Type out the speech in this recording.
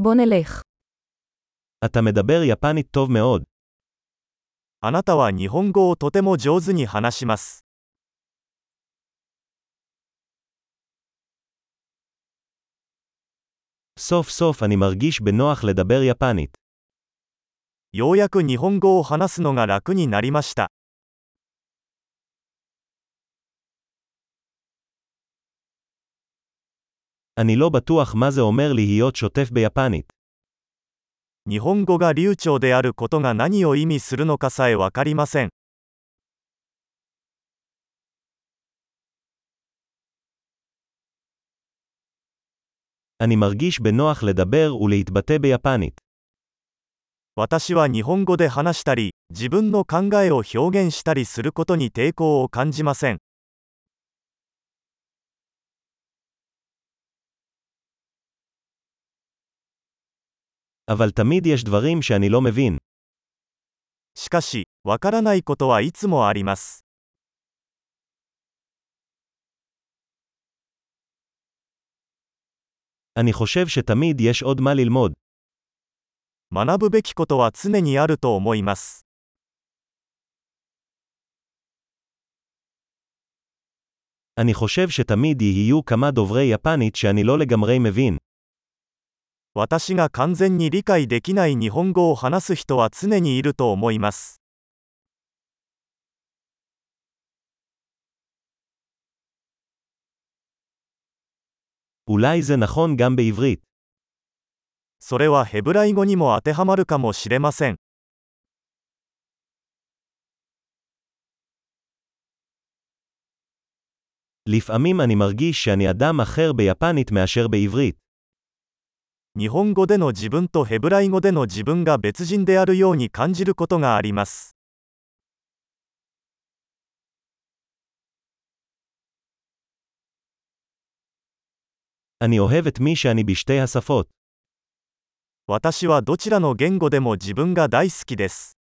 בוא נלך. אתה מדבר יפנית טוב מאוד. あなたは日本語をとても上手に話します。 סוף סוף אני מרגיש בנוח לדבר יפנית. ようやく日本語を話すのが楽になりました。 אני לא בטוח מה זה אומר להיות שוטף ביפנית. 日本語が流暢であることが何を意味するのかさえわかりません。 אני מרגיש בנוח לדבר ולהתבטא ביפנית. 私は日本語で話したり、自分の考えを表現したりすることに抵抗を感じません。 אבל תמיד יש דברים שאני לא מבין. しかし、わからないことはいつもあります。 אני חושב שתמיד יש עוד מה ללמוד. 学ぶべきことは常にあると思います。 אני חושב שתמיד יהיו כמה דוברי יפנית שאני לא לגמרי מבין. 私が完全に理解できない日本語を話す人は常にいると思います。 אולי זה נכון גם בעברית. それはヘブライ語にも当てはまるかもしれません。 לפעמים אני מרגיש שאני אדם אחר ביפנית מאשר בעברית. 日本語での自分とヘブライ語での自分が別人であるように感じることがあります。 אני אוהב את מי שאני בשתי השפות. 私はどちらの言語でも自分が大好きです。